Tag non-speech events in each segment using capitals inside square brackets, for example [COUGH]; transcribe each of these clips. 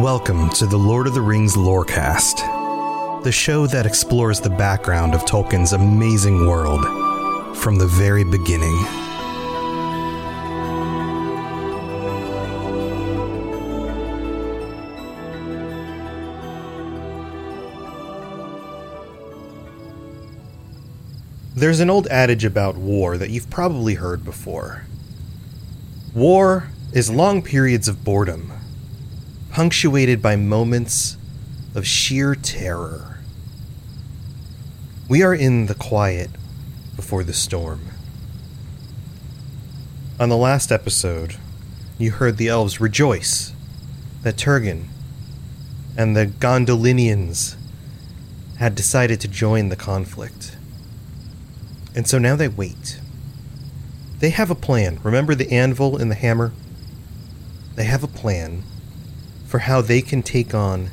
Welcome to the Lord of the Rings Lorecast, the show that explores the background of Tolkien's amazing world from the very beginning. There's an old adage about war that you've probably heard before. War is long periods of boredom, punctuated by moments of sheer terror. We are in the quiet before the storm. On the last episode, you heard the elves rejoice that Turgon and the Gondolinians had decided to join the conflict. And so now they wait. They have a plan. Remember the anvil and the hammer? They have a plan for how they can take on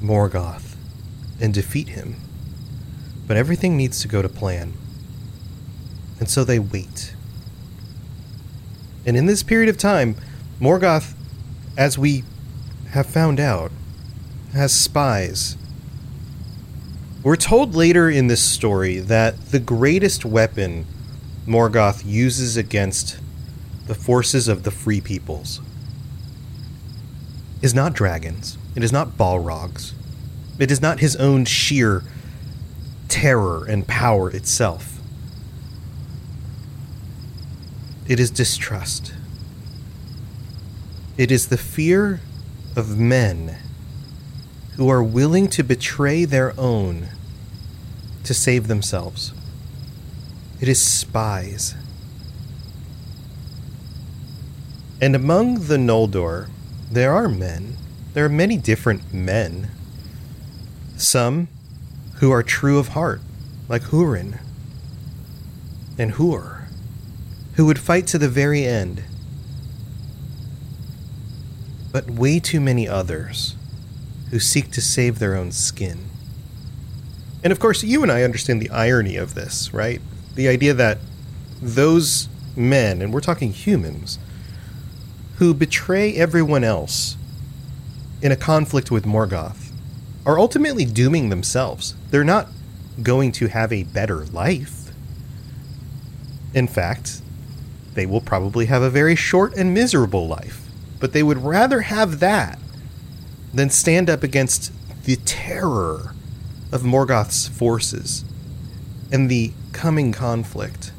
Morgoth and defeat him. But everything needs to go to plan. And so they wait. And in this period of time, Morgoth, as we have found out, has spies we're told later in this story that the greatest weapon Morgoth uses against the forces of the Free Peoples is not dragons. It is not Balrogs. It is not his own sheer terror and power itself. It is distrust. It is the fear of men who are willing to betray their own to save themselves. It is spies. And among the Noldor, there are men. There are many different men. Some who are true of heart, like Hurin and Huor, who would fight to the very end. But way too many others who seek to save their own skin. And of course, you and I understand the irony of this, right? The idea that those men, and we're talking humans, who betray everyone else in a conflict with Morgoth are ultimately dooming themselves. They're not going to have a better life. In fact, they will probably have a very short and miserable life, but they would rather have that than stand up against the terror of Morgoth's forces and the coming conflict.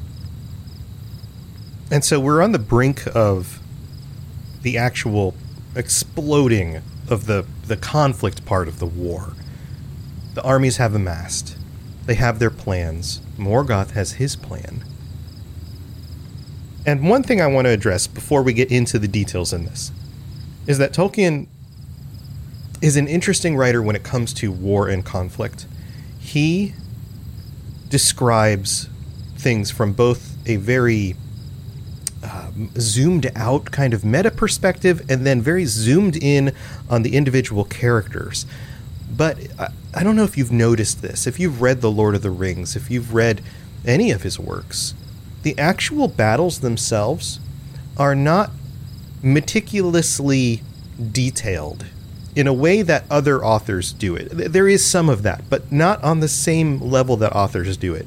And so we're on the brink of the actual exploding of the, the conflict part of the war. The armies have amassed. They have their plans. Morgoth has his plan. And one thing I want to address before we get into the details in this is that Tolkien is an interesting writer when it comes to war and conflict. He describes things from both a very zoomed out kind of meta perspective and then very zoomed in on the individual characters. But I, I don't know if you've noticed this. If you've read The Lord of the Rings, if you've read any of his works, the actual battles themselves are not meticulously detailed in a way that other authors do it. There is some of that, but not on the same level that authors do it.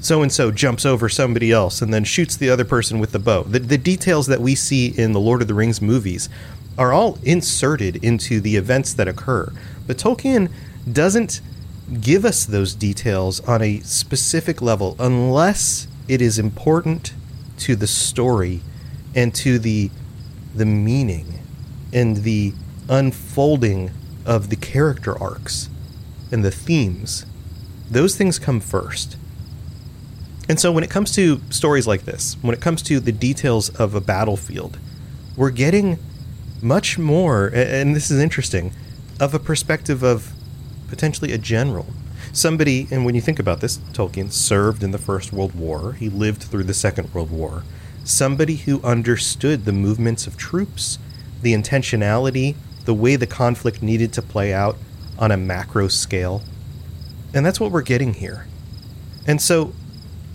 So and so jumps over somebody else and then shoots the other person with the bow. The, the details that we see in the Lord of the Rings movies are all inserted into the events that occur. But Tolkien doesn't give us those details on a specific level unless it is important to the story and to the the meaning and the unfolding of the character arcs and the themes. Those things come first. And so when it comes to stories like this, when it comes to the details of a battlefield, we're getting much more, and this is interesting, of a perspective of potentially a general. Somebody, and when you think about this, Tolkien served in the First World War, he lived through the Second World War. Somebody who understood the movements of troops, the intentionality, the way the conflict needed to play out on a macro scale. And that's what we're getting here. And so,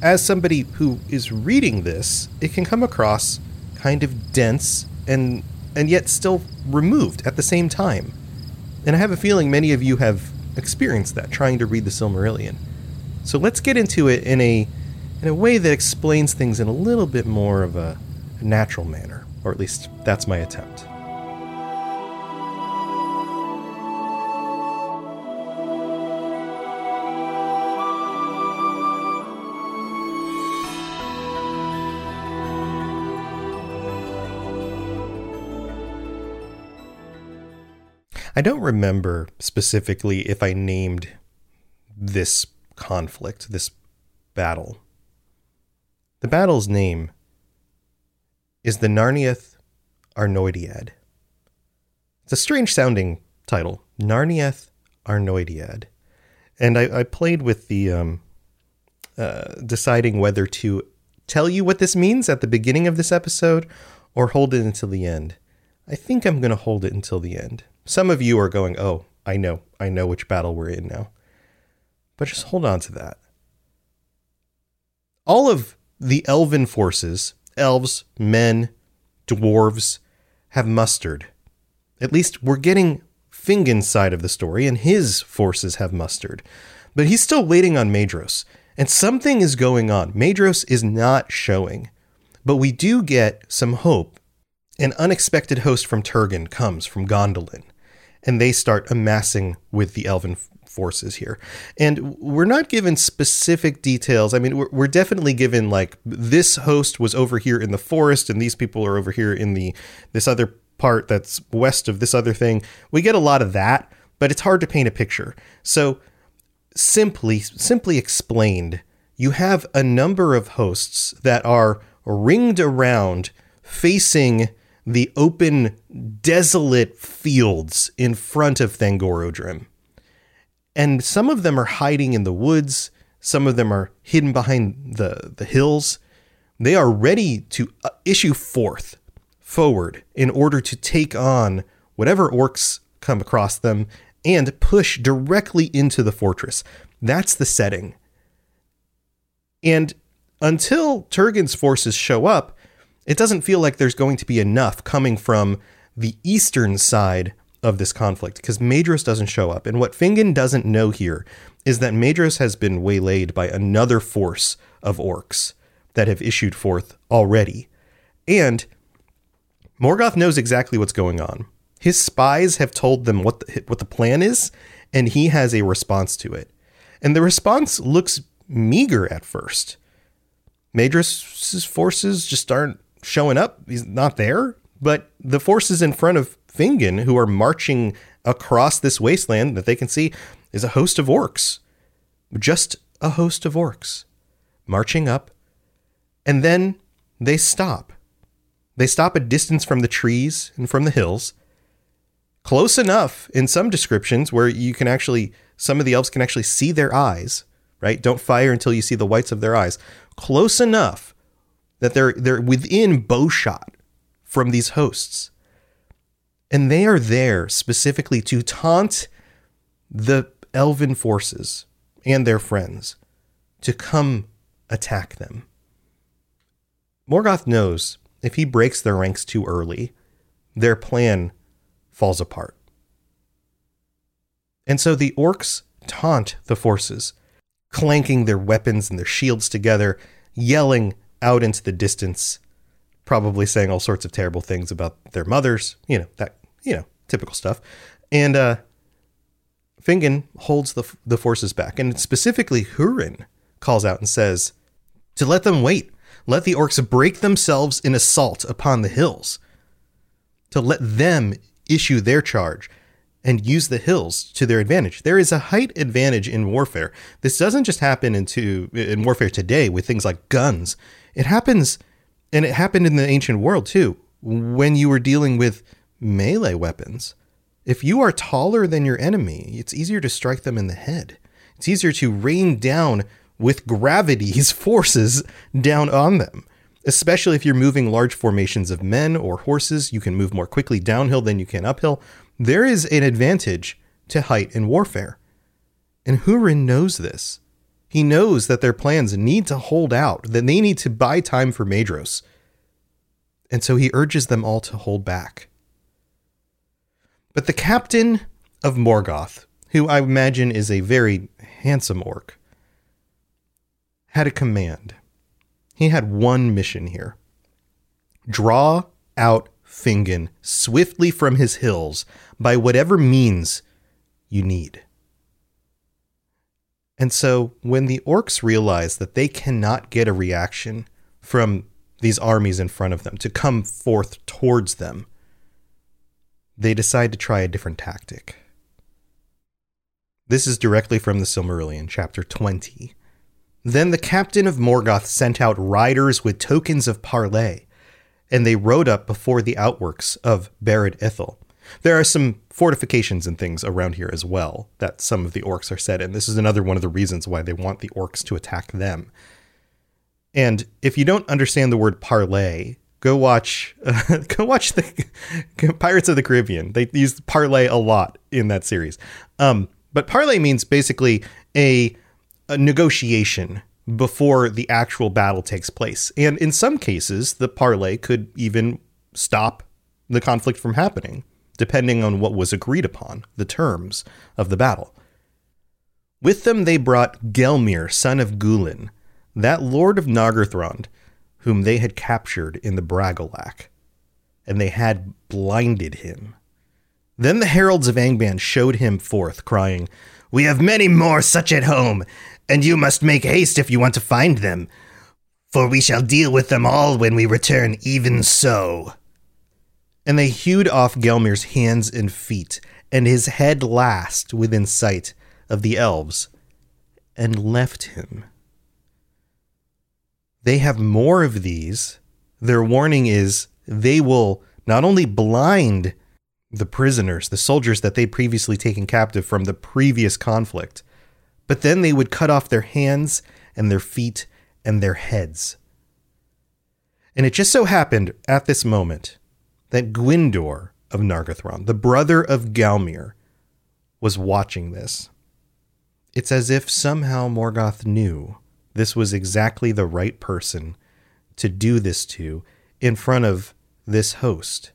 as somebody who is reading this, it can come across kind of dense and and yet still removed at the same time. And I have a feeling many of you have experienced that trying to read the Silmarillion. So let's get into it in a in a way that explains things in a little bit more of a, natural manner, or at least that's my attempt. I don't remember specifically if I named this conflict, this battle. The battle's name is the Nirnaeth Arnoediad. It's a strange sounding title, Nirnaeth Arnoediad. And I, I played with the um, uh, deciding whether to tell you what this means at the beginning of this episode or hold it until the end. I think I'm going to hold it until the end. Some of you are going, oh, I know, I know which battle we're in now. But just hold on to that. All of the elven forces, elves, men, dwarves, have mustered. At least we're getting Fingon's side of the story, and his forces have mustered. But he's still waiting on Maedhros, and something is going on. Maedhros is not showing. But we do get some hope. An unexpected host from Turgon comes from Gondolin and they start amassing with the elven forces here. And we're not given specific details. I mean, we're, we're, definitely given like this host was over here in the forest and these people are over here in the this other part that's west of this other thing. We get a lot of that, but it's hard to paint a picture. So simply simply explained, you have a number of hosts that are ringed around facing the open, desolate fields in front of Thangorodrim. And some of them are hiding in the woods, some of them are hidden behind the, the hills. They are ready to uh, issue forth, forward, in order to take on whatever orcs come across them and push directly into the fortress. That's the setting. And until Turgon's forces show up, it doesn't feel like there's going to be enough coming from the eastern side of this conflict because Maedhros doesn't show up. And what Fingon doesn't know here is that Maedhros has been waylaid by another force of orcs that have issued forth already. And Morgoth knows exactly what's going on. His spies have told them what the, what the plan is, and he has a response to it. And the response looks meager at first. Maedhros' forces just aren't showing up. He's not there. But the forces in front of Fingon who are marching across this wasteland that they can see is a host of orcs. Just a host of orcs marching up. And then they stop. They stop a distance from the trees and from the hills. Close enough in some descriptions where you can actually, some of the elves can actually see their eyes, right? Don't fire until you see the whites of their eyes. Close enough that they're they're within bowshot from these hosts. And they are there specifically to taunt the elven forces and their friends to come attack them. Morgoth knows if he breaks their ranks too early, their plan falls apart. And so the orcs taunt the forces, clanking their weapons and their shields together, yelling out into the distance, probably saying all sorts of terrible things about their mothers, you know, that, you know, typical stuff. And uh Fingon holds the the forces back, and specifically Hurin calls out and says to let them wait, let the orcs break themselves in assault upon the hills, to let them issue their charge and use the hills to their advantage. There is a height advantage in warfare. This doesn't just happen into in warfare today with things like guns. It happens and it happened in the ancient world too when you were dealing with melee weapons. If you are taller than your enemy, it's easier to strike them in the head. It's easier to rain down with gravity's [LAUGHS] forces down on them. Especially if you're moving large formations of men or horses, you can move more quickly downhill than you can uphill there is an advantage to height in warfare. And Hurin knows this. He knows that their plans need to hold out, that they need to buy time for Maedhros. And so he urges them all to hold back. But the captain of Morgoth, who I imagine is a very handsome orc, had a command. He had one mission here draw out Fingon swiftly from his hills by whatever means you need. And so when the orcs realize that they cannot get a reaction from these armies in front of them to come forth towards them, they decide to try a different tactic. This is directly from the Silmarillion, chapter 20. Then the captain of Morgoth sent out riders with tokens of parley and they rode up before the outworks of Barad Eithel. There are some fortifications and things around here as well that some of the orcs are set in. This is another one of the reasons why they want the orcs to attack them. And if you don't understand the word parlay, go watch uh, [LAUGHS] go watch the [LAUGHS] Pirates of the Caribbean. They use parlay a lot in that series. Um, but parlay means basically a, a negotiation before the actual battle takes place. And in some cases, the parley could even stop the conflict from happening, depending on what was agreed upon, the terms of the battle. With them they brought Gelmir, son of Guilin, that lord of Nargothrond, whom they had captured in the Bragollach, and they had blinded him. Then the heralds of Angband showed him forth, crying, We have many more such at home, and you must make haste if you want to find them, for we shall deal with them all when we return, even so. And they hewed off Gelmir's hands and feet, and his head last within sight of the elves, and left him. They have more of these. Their warning is they will not only blind the prisoners, the soldiers that they previously taken captive from the previous conflict, but then they would cut off their hands and their feet and their heads. And it just so happened at this moment that Gwindor of Nargothrond, the brother of Gelmir, was watching this. It's as if somehow Morgoth knew this was exactly the right person to do this to in front of this host.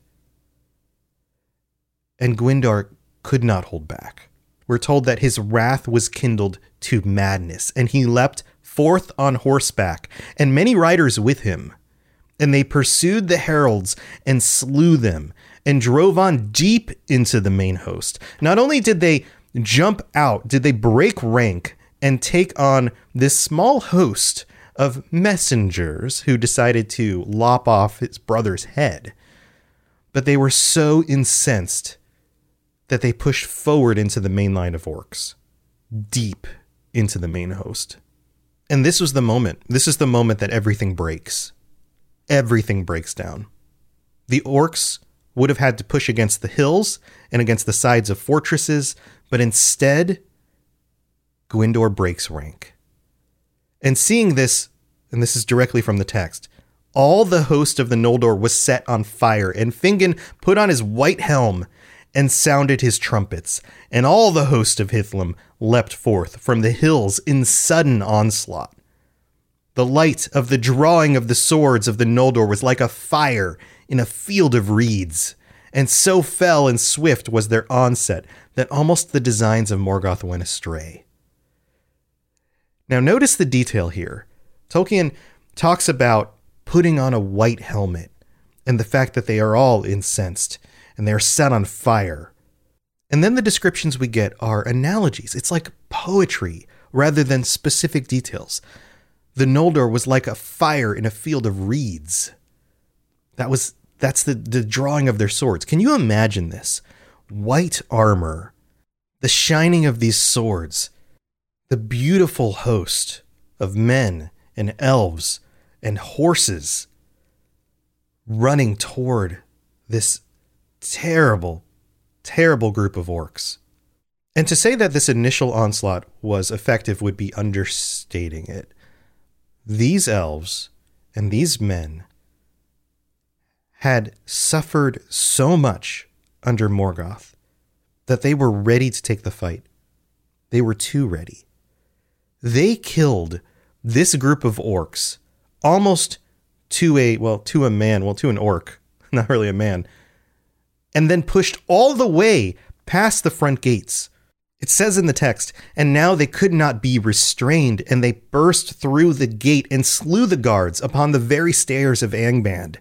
And Gwindor could not hold back we're told that his wrath was kindled to madness, and he leapt forth on horseback, and many riders with him. And they pursued the heralds and slew them, and drove on deep into the main host. Not only did they jump out, did they break rank and take on this small host of messengers who decided to lop off his brother's head. But they were so incensed that they pushed forward into the main line of orcs, deep into the main host. And this was the moment. This is the moment that everything breaks. Everything breaks down. The orcs would have had to push against the hills and against the sides of fortresses, but instead, Gwindor breaks rank. And seeing this, and this is directly from the text, all the host of the Noldor was set on fire, and Fingon put on his white helm and sounded his trumpets, and all the host of Hithlum leapt forth from the hills in sudden onslaught. The light of the drawing of the swords of the Noldor was like a fire in a field of reeds, and so fell and swift was their onset that almost the designs of Morgoth went astray. Now, notice the detail here. Tolkien talks about putting on a white helmet and the fact that they are all incensed and they are set on fire. And then the descriptions we get are analogies. It's like poetry rather than specific details. The Noldor was like a fire in a field of reeds. That was that's the, the drawing of their swords. Can you imagine this? White armor, the shining of these swords, the beautiful host of men and elves and horses running toward this terrible, terrible group of orcs. And to say that this initial onslaught was effective would be understating it. These elves and these men had suffered so much under Morgoth that they were ready to take the fight. They were too ready. They killed this group of orcs almost to a well to a man well to an orc [LAUGHS] not really a man and then pushed all the way past the front gates. It says in the text and now they could not be restrained and they burst through the gate and slew the guards upon the very stairs of angband.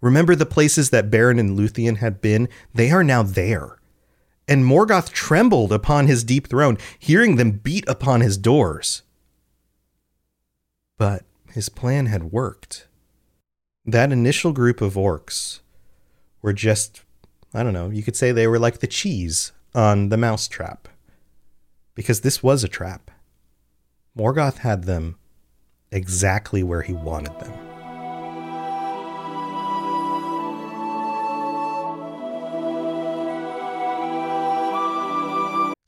Remember the places that Beren and Luthien had been? They are now there. And morgoth trembled upon his deep throne hearing them beat upon his doors. But his plan had worked. That initial group of orcs were just, I don't know, you could say they were like the cheese on the mouse trap. Because this was a trap. Morgoth had them exactly where he wanted them.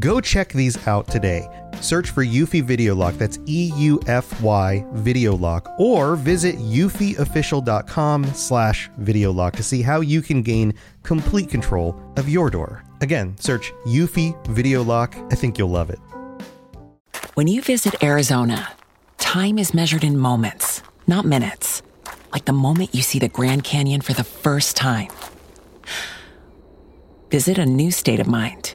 Go check these out today. Search for Eufy Video Lock, that's E U F Y Video Lock, or visit eufyofficial.com slash video lock to see how you can gain complete control of your door. Again, search Eufy Video Lock. I think you'll love it. When you visit Arizona, time is measured in moments, not minutes. Like the moment you see the Grand Canyon for the first time. Visit a new state of mind.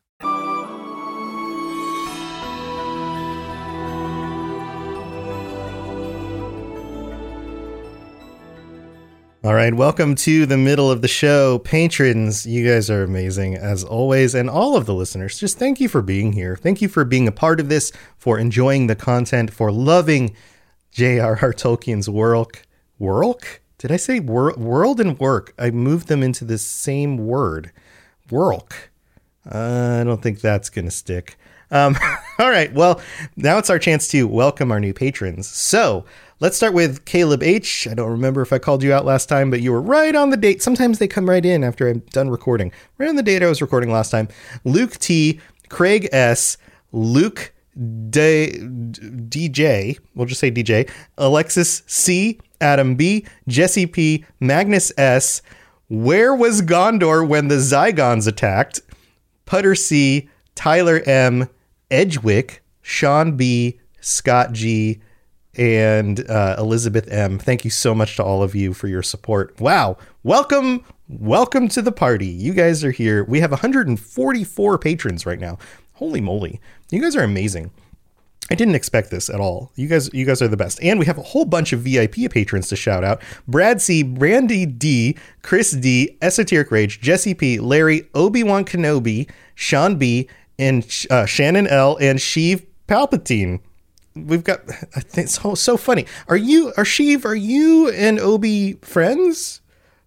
All right, welcome to the middle of the show. Patrons, you guys are amazing as always. And all of the listeners, just thank you for being here. Thank you for being a part of this, for enjoying the content, for loving J.R.R. Tolkien's work. Work? Did I say wor- world and work? I moved them into the same word. Work. Uh, I don't think that's to stick. Um, [LAUGHS] all right, well, now it's our chance to welcome our new patrons. So, Let's start with Caleb H. I don't remember if I called you out last time, but you were right on the date. Sometimes they come right in after I'm done recording. Right on the date I was recording last time. Luke T, Craig S, Luke D, DJ, we'll just say DJ, Alexis C, Adam B, Jesse P, Magnus S, Where was Gondor when the Zygons attacked? Putter C, Tyler M, Edgewick, Sean B, Scott G, and uh, Elizabeth M. Thank you so much to all of you for your support. Wow. Welcome. Welcome to the party. You guys are here. We have 144 patrons right now. Holy moly. You guys are amazing. I didn't expect this at all. You guys, you guys are the best, and we have a whole bunch of VIP patrons to shout out: Brad C, Brandy D, Chris D, Esoteric Rage, Jesse P, Larry, Obi Wan Kenobi, Sean B, and uh, Shannon L, and Sheev Palpatine we've got [LAUGHS] it's so so funny. Are you are Sheev, are you and Obi friends?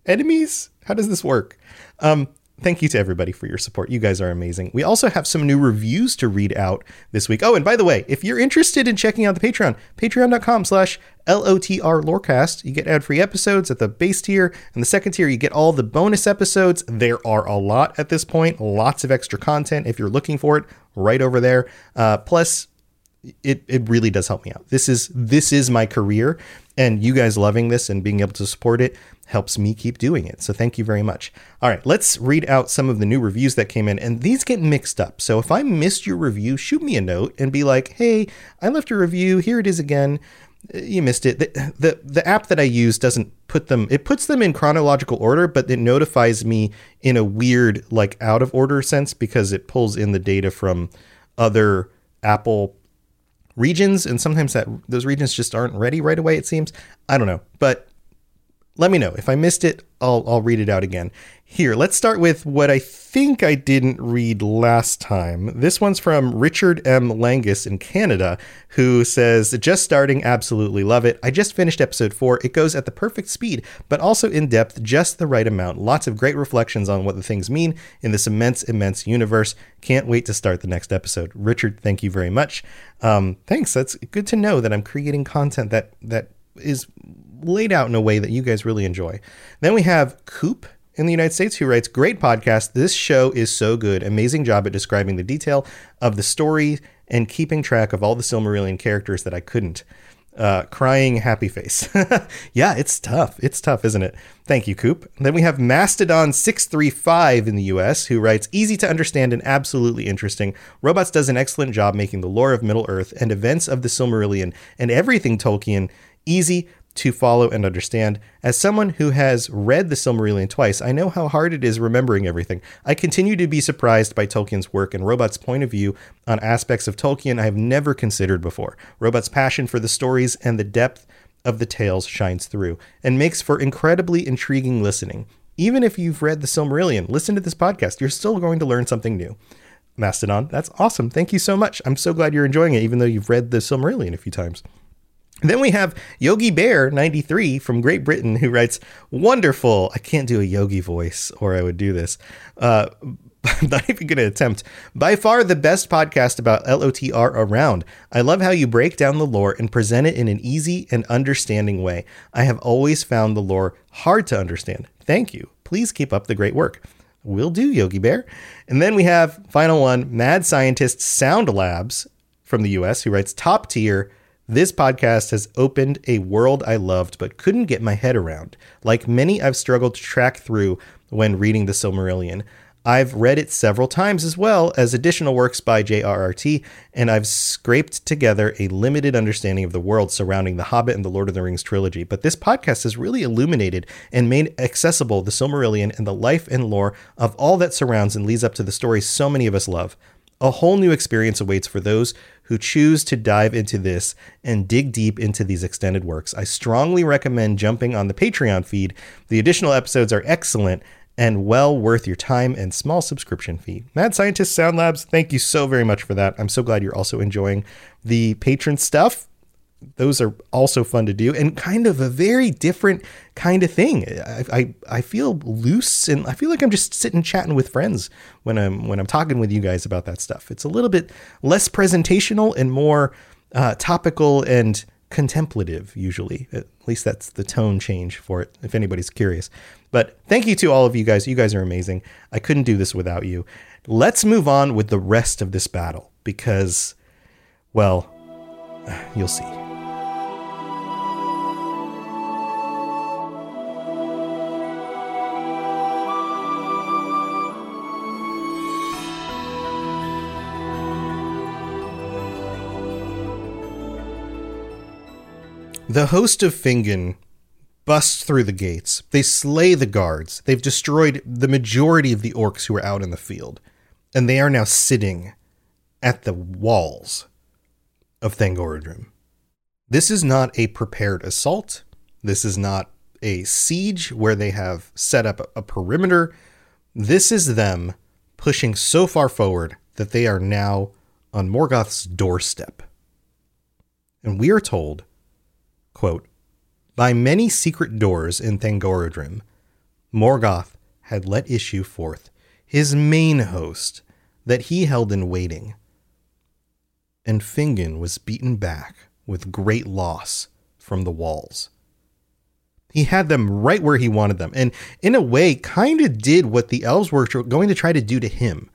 Enemies? How does this work? Um, thank you to everybody for your support. You guys are amazing. We also have some new reviews to read out this week. Oh, and by the way, if you're interested in checking out the Patreon, patreon.com slash LOTR Lorecast, you get ad-free episodes at the base tier. And the second tier, you get all the bonus episodes. There are a lot at this point, lots of extra content if you're looking for it right over there. Uh, plus, it it really does help me out. This is this is my career, and you guys loving this and being able to support it helps me keep doing it. So thank you very much. All right, let's read out some of the new reviews that came in, and these get mixed up. So if I missed your review, shoot me a note and be like, "Hey, I left a review. Here it is again." You missed it. The, the the app that I use doesn't put them. It puts them in chronological order, but it notifies me in a weird, like out of order sense because it pulls in the data from other Apple regions, and sometimes that those regions just aren't ready right away. It seems. I don't know, but let me know if I missed it. I'll I'll read it out again. Here, let's start with what I think I didn't read last time. This one's from Richard M. Langus in Canada, who says, Just starting, absolutely love it. I just finished episode four. It goes at the perfect speed, but also in depth, just the right amount. Lots of great reflections on what the things mean in this immense, immense universe. Can't wait to start the next episode. Richard, thank you very much. Um, thanks. That's good to know that I'm creating content that that is laid out in a way that you guys really enjoy. Then we have Coop in the United States who writes, Great podcast. This show is so good. Amazing job at describing the detail of the story and keeping track of all the Silmarillion characters that I couldn't. Uh, crying happy face. [LAUGHS] yeah, it's tough. It's tough, isn't it? Thank you, Coop. Then we have Mastodon635 in the US who writes Easy to understand and absolutely interesting. Robots does an excellent job making the lore of Middle Earth and events of the Silmarillion and everything Tolkien easy, to follow and understand. As someone who has read the Silmarillion twice, I know how hard it is remembering everything. I continue to be surprised by Tolkien's work and Robot's point of view on aspects of Tolkien I have never considered before. Robot's passion for the stories and the depth of the tales shines through and makes for incredibly intriguing listening. Even if you've read the Silmarillion, listen to this podcast. You're still going to learn something new. Mastodon, that's awesome. Thank you so much. I'm so glad you're enjoying it, even though you've read the Silmarillion a few times. Then we have Yogi Bear 93 from Great Britain who writes, Wonderful. I can't do a yogi voice or I would do this. Uh, I'm [LAUGHS] not even going to attempt. By far the best podcast about LOTR around. I love how you break down the lore and present it in an easy and understanding way. I have always found the lore hard to understand. Thank you. Please keep up the great work. Will do, Yogi Bear. And then we have final one, Mad Scientist Sound Labs from the US, who writes top tier this podcast has opened a world I loved but couldn't get my head around. Like many, I've struggled to track through when reading the Silmarillion. I've read it several times as well as additional works by J.R.R.T., and I've scraped together a limited understanding of the world surrounding The Hobbit and the Lord of the Rings trilogy. But this podcast has really illuminated and made accessible the Silmarillion and the life and lore of all that surrounds and leads up to the stories so many of us love. A whole new experience awaits for those who choose to dive into this and dig deep into these extended works, I strongly recommend jumping on the Patreon feed. The additional episodes are excellent and well worth your time and small subscription fee. Mad Scientist Sound Labs, thank you so very much for that. I'm so glad you're also enjoying the patron stuff those are also fun to do and kind of a very different kind of thing. I, I, I feel loose and I feel like I'm just sitting chatting with friends when I'm when I'm talking with you guys about that stuff. It's a little bit less presentational and more uh, topical and contemplative. Usually, at least that's the tone change for it. If anybody's curious, but thank you to all of you guys. You guys are amazing. I couldn't do this without you. Let's move on with the rest of this battle because, well, [SIGHS] you'll see. The host of Fingon busts through the gates. They slay the guards. They've destroyed the majority of the orcs who are out in the field. And they are now sitting at the walls of Thangorodrim. This is not a prepared assault. This is not a siege where they have set up a perimeter. This is them pushing so far forward that they are now on Morgoth's doorstep. And we are told Quote, By many secret doors in Thangorodrim, Morgoth had let issue forth his main host that he held in waiting. And Fingon was beaten back with great loss from the walls. He had them right where he wanted them, and in a way, kind of did what the elves were going to try to do to him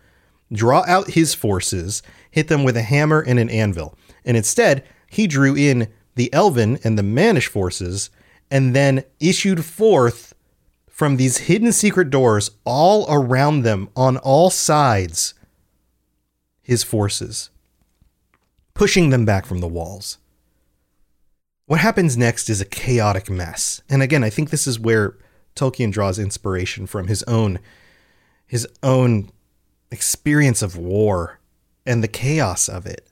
draw out his forces, hit them with a hammer and an anvil. And instead, he drew in the Elven and the Mannish forces, and then issued forth from these hidden secret doors all around them on all sides his forces, pushing them back from the walls. What happens next is a chaotic mess. And again, I think this is where Tolkien draws inspiration from his own his own experience of war and the chaos of it.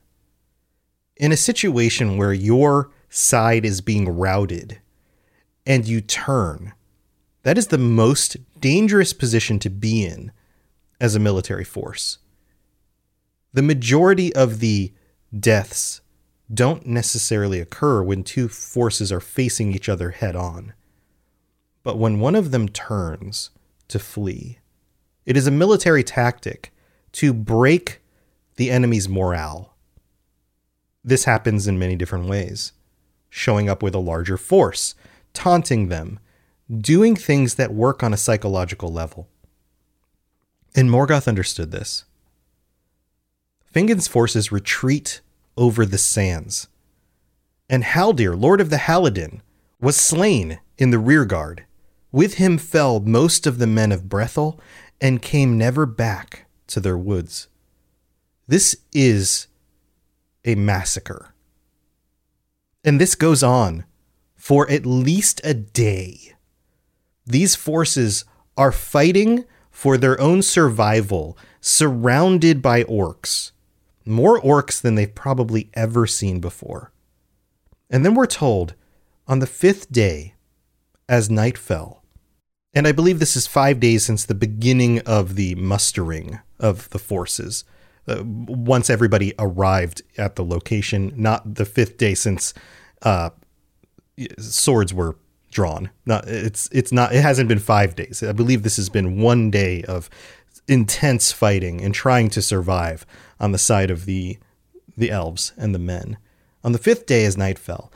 In a situation where your side is being routed and you turn, that is the most dangerous position to be in as a military force. The majority of the deaths don't necessarily occur when two forces are facing each other head on. But when one of them turns to flee, it is a military tactic to break the enemy's morale. This happens in many different ways showing up with a larger force, taunting them, doing things that work on a psychological level. And Morgoth understood this. Fingon's forces retreat over the sands, and Haldir, lord of the Haladin, was slain in the rearguard. With him fell most of the men of Brethil, and came never back to their woods. This is a massacre. And this goes on for at least a day. These forces are fighting for their own survival, surrounded by orcs. More orcs than they've probably ever seen before. And then we're told on the fifth day, as night fell, and I believe this is five days since the beginning of the mustering of the forces, uh, once everybody arrived at the location, not the fifth day since uh, swords were drawn. Not it's it's not it hasn't been five days. I believe this has been one day of intense fighting and trying to survive on the side of the the elves and the men. On the fifth day, as night fell,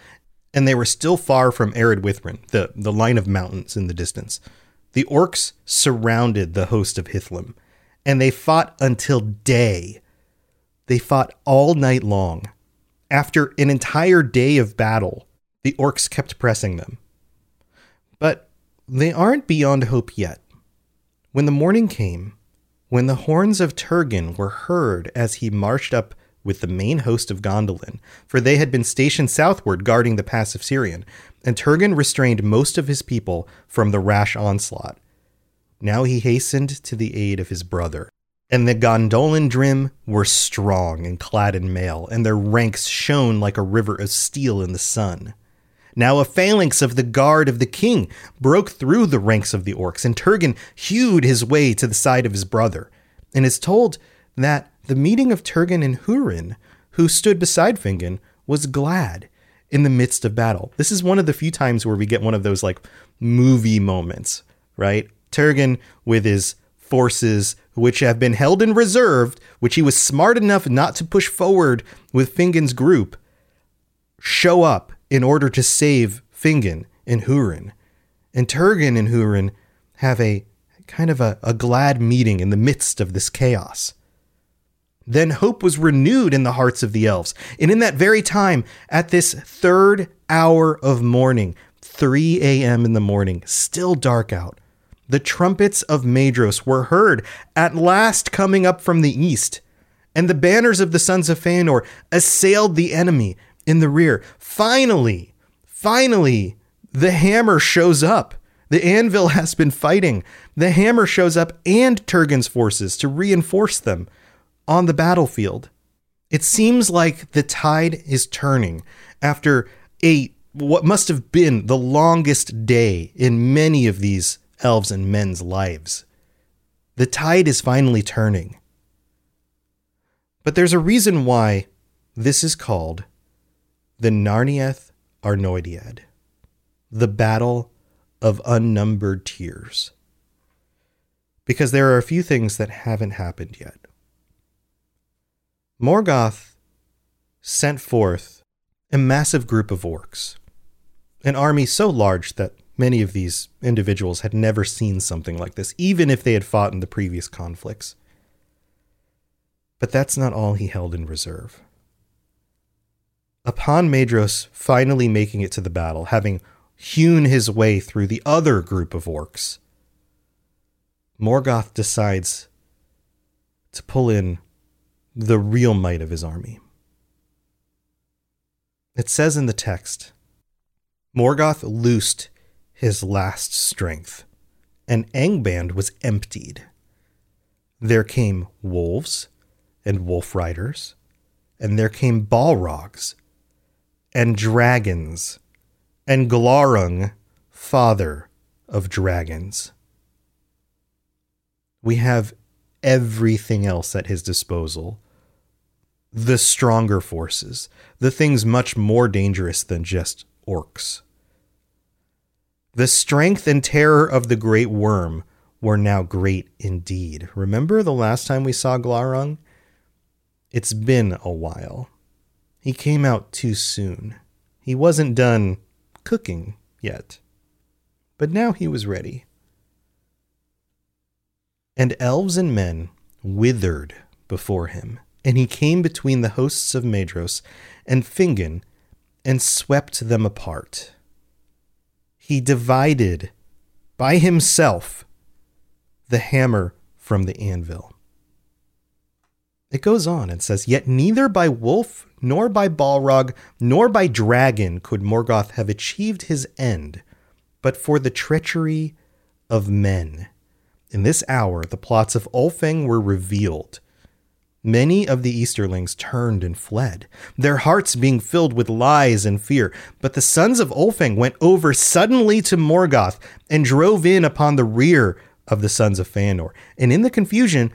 and they were still far from Ered Wethrin, the, the line of mountains in the distance, the orcs surrounded the host of Hithlum, and they fought until day. They fought all night long after an entire day of battle, the orcs kept pressing them. But they aren't beyond hope yet. When the morning came, when the horns of Turgon were heard as he marched up with the main host of Gondolin, for they had been stationed southward guarding the pass of Sirion, and Turgon restrained most of his people from the rash onslaught. Now he hastened to the aid of his brother, And the Gondolin were strong and clad in mail, and their ranks shone like a river of steel in the sun. Now a phalanx of the guard of the king broke through the ranks of the orcs, and Turgon hewed his way to the side of his brother. And is told that the meeting of Turgon and Hurin, who stood beside Fingon, was glad in the midst of battle. This is one of the few times where we get one of those like movie moments, right? Turgon with his forces, which have been held in reserve, which he was smart enough not to push forward with Fingon's group, show up in order to save Fingon and Hurin. And Turgon and Hurin have a kind of a, a glad meeting in the midst of this chaos. Then hope was renewed in the hearts of the elves. And in that very time, at this third hour of morning, 3 a.m. in the morning, still dark out, the trumpets of Maedhros were heard at last coming up from the east, and the banners of the sons of Feanor assailed the enemy in the rear. Finally, finally, the hammer shows up. The anvil [LAUGHS] has been fighting. The hammer shows up and Turgon's forces to reinforce them on the battlefield. It seems like the tide is turning after a what must have been the longest day in many of these elves and men's lives. The tide is finally turning. But there's a reason why this is called the Nirnaeth Arnoediad, the Battle of Unnumbered Tears. Because there are a few things that haven't happened yet. Morgoth sent forth a massive group of orcs, an army so large that many of these individuals had never seen something like this, even if they had fought in the previous conflicts. But that's not all he held in reserve. Upon Maedhros finally making it to the battle, having hewn his way through the other group of orcs, Morgoth decides to pull in the real might of his army. It says in the text Morgoth loosed his last strength, and Angband was emptied. There came wolves and wolf riders, and there came balrogs and dragons, and Glaurung, father of dragons. We have everything else at his disposal. The stronger forces, the things much more dangerous than just orcs. The strength and terror of the great worm were now great indeed. Remember the last time we saw Glaurung? It's been a while. He came out too soon. He wasn't done cooking yet. But now he was ready and elves and men withered before him, and he came between the hosts of Maedhros and Fingon and swept them apart. He divided by himself the hammer from the anvil. It goes on and says, Yet neither by wolf, nor by balrog, nor by dragon could Morgoth have achieved his end, but for the treachery of men. In this hour, the plots of Ulfang were revealed. Many of the Easterlings turned and fled, their hearts being filled with lies and fear. But the sons of Ulfang went over suddenly to Morgoth and drove in upon the rear of the sons of Feanor. And in the confusion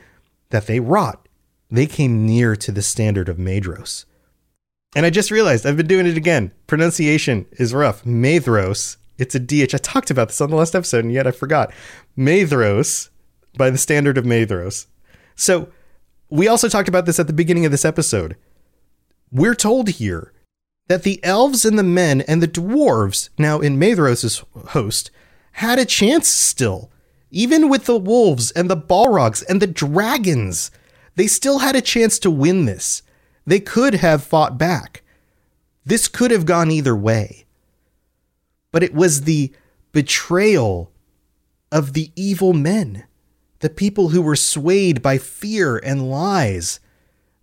that they wrought, they came near to the standard of Maedhros. And I just realized I've been doing it again. Pronunciation is rough. Maedhros it's a DH. I talked about this on the last episode, and yet I forgot. Maedhros, by the standard of Maedhros. So we also talked about this at the beginning of this episode. We're told here that the elves and the men and the dwarves, now in Maedhros' host, had a chance still. Even with the wolves and the balrogs and the dragons, they still had a chance to win this. They could have fought back. This could have gone either way but it was the betrayal of the evil men, the people who were swayed by fear and lies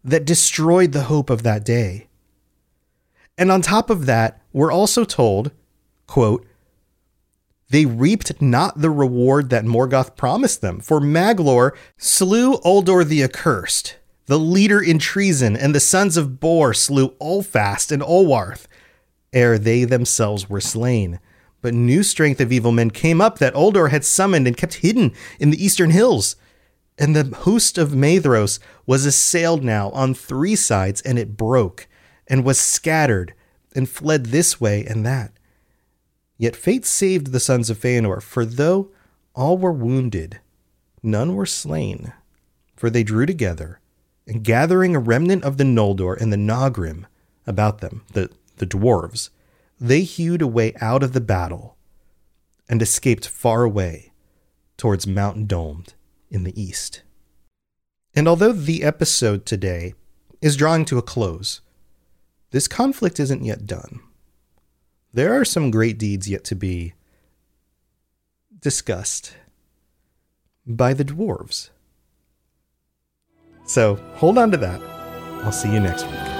that destroyed the hope of that day. And on top of that, we're also told, quote, they reaped not the reward that Morgoth promised them, for Maglor slew Uldor the Accursed, the leader in treason, and the sons of Bor slew Ulfast and Ulwarth, ere they themselves were slain. But new strength of evil men came up that Uldor had summoned and kept hidden in the eastern hills. And the host of Maedhros was assailed now on three sides, and it broke, and was scattered, and fled this way and that. Yet fate saved the sons of Feanor, for though all were wounded, none were slain. For they drew together, and gathering a remnant of the Noldor and the Naugrim about them, the, the dwarves, they hewed a way out of the battle and escaped far away towards Mount Dolmed in the east. And although the episode today is drawing to a close, this conflict isn't yet done. There are some great deeds yet to be discussed by the dwarves. So hold on to that. I'll see you next week.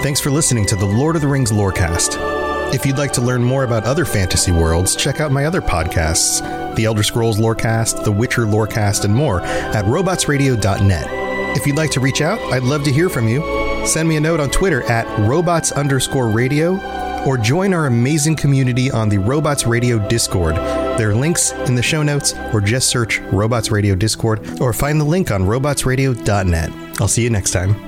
Thanks for listening to the Lord of the Rings Lorecast. If you'd like to learn more about other fantasy worlds, check out my other podcasts, The Elder Scrolls Lorecast, The Witcher Lorecast, and more at robotsradio.net. If you'd like to reach out, I'd love to hear from you. Send me a note on Twitter at robots underscore radio or join our amazing community on the Robots Radio Discord. There are links in the show notes, or just search Robots Radio Discord, or find the link on robotsradio.net. I'll see you next time.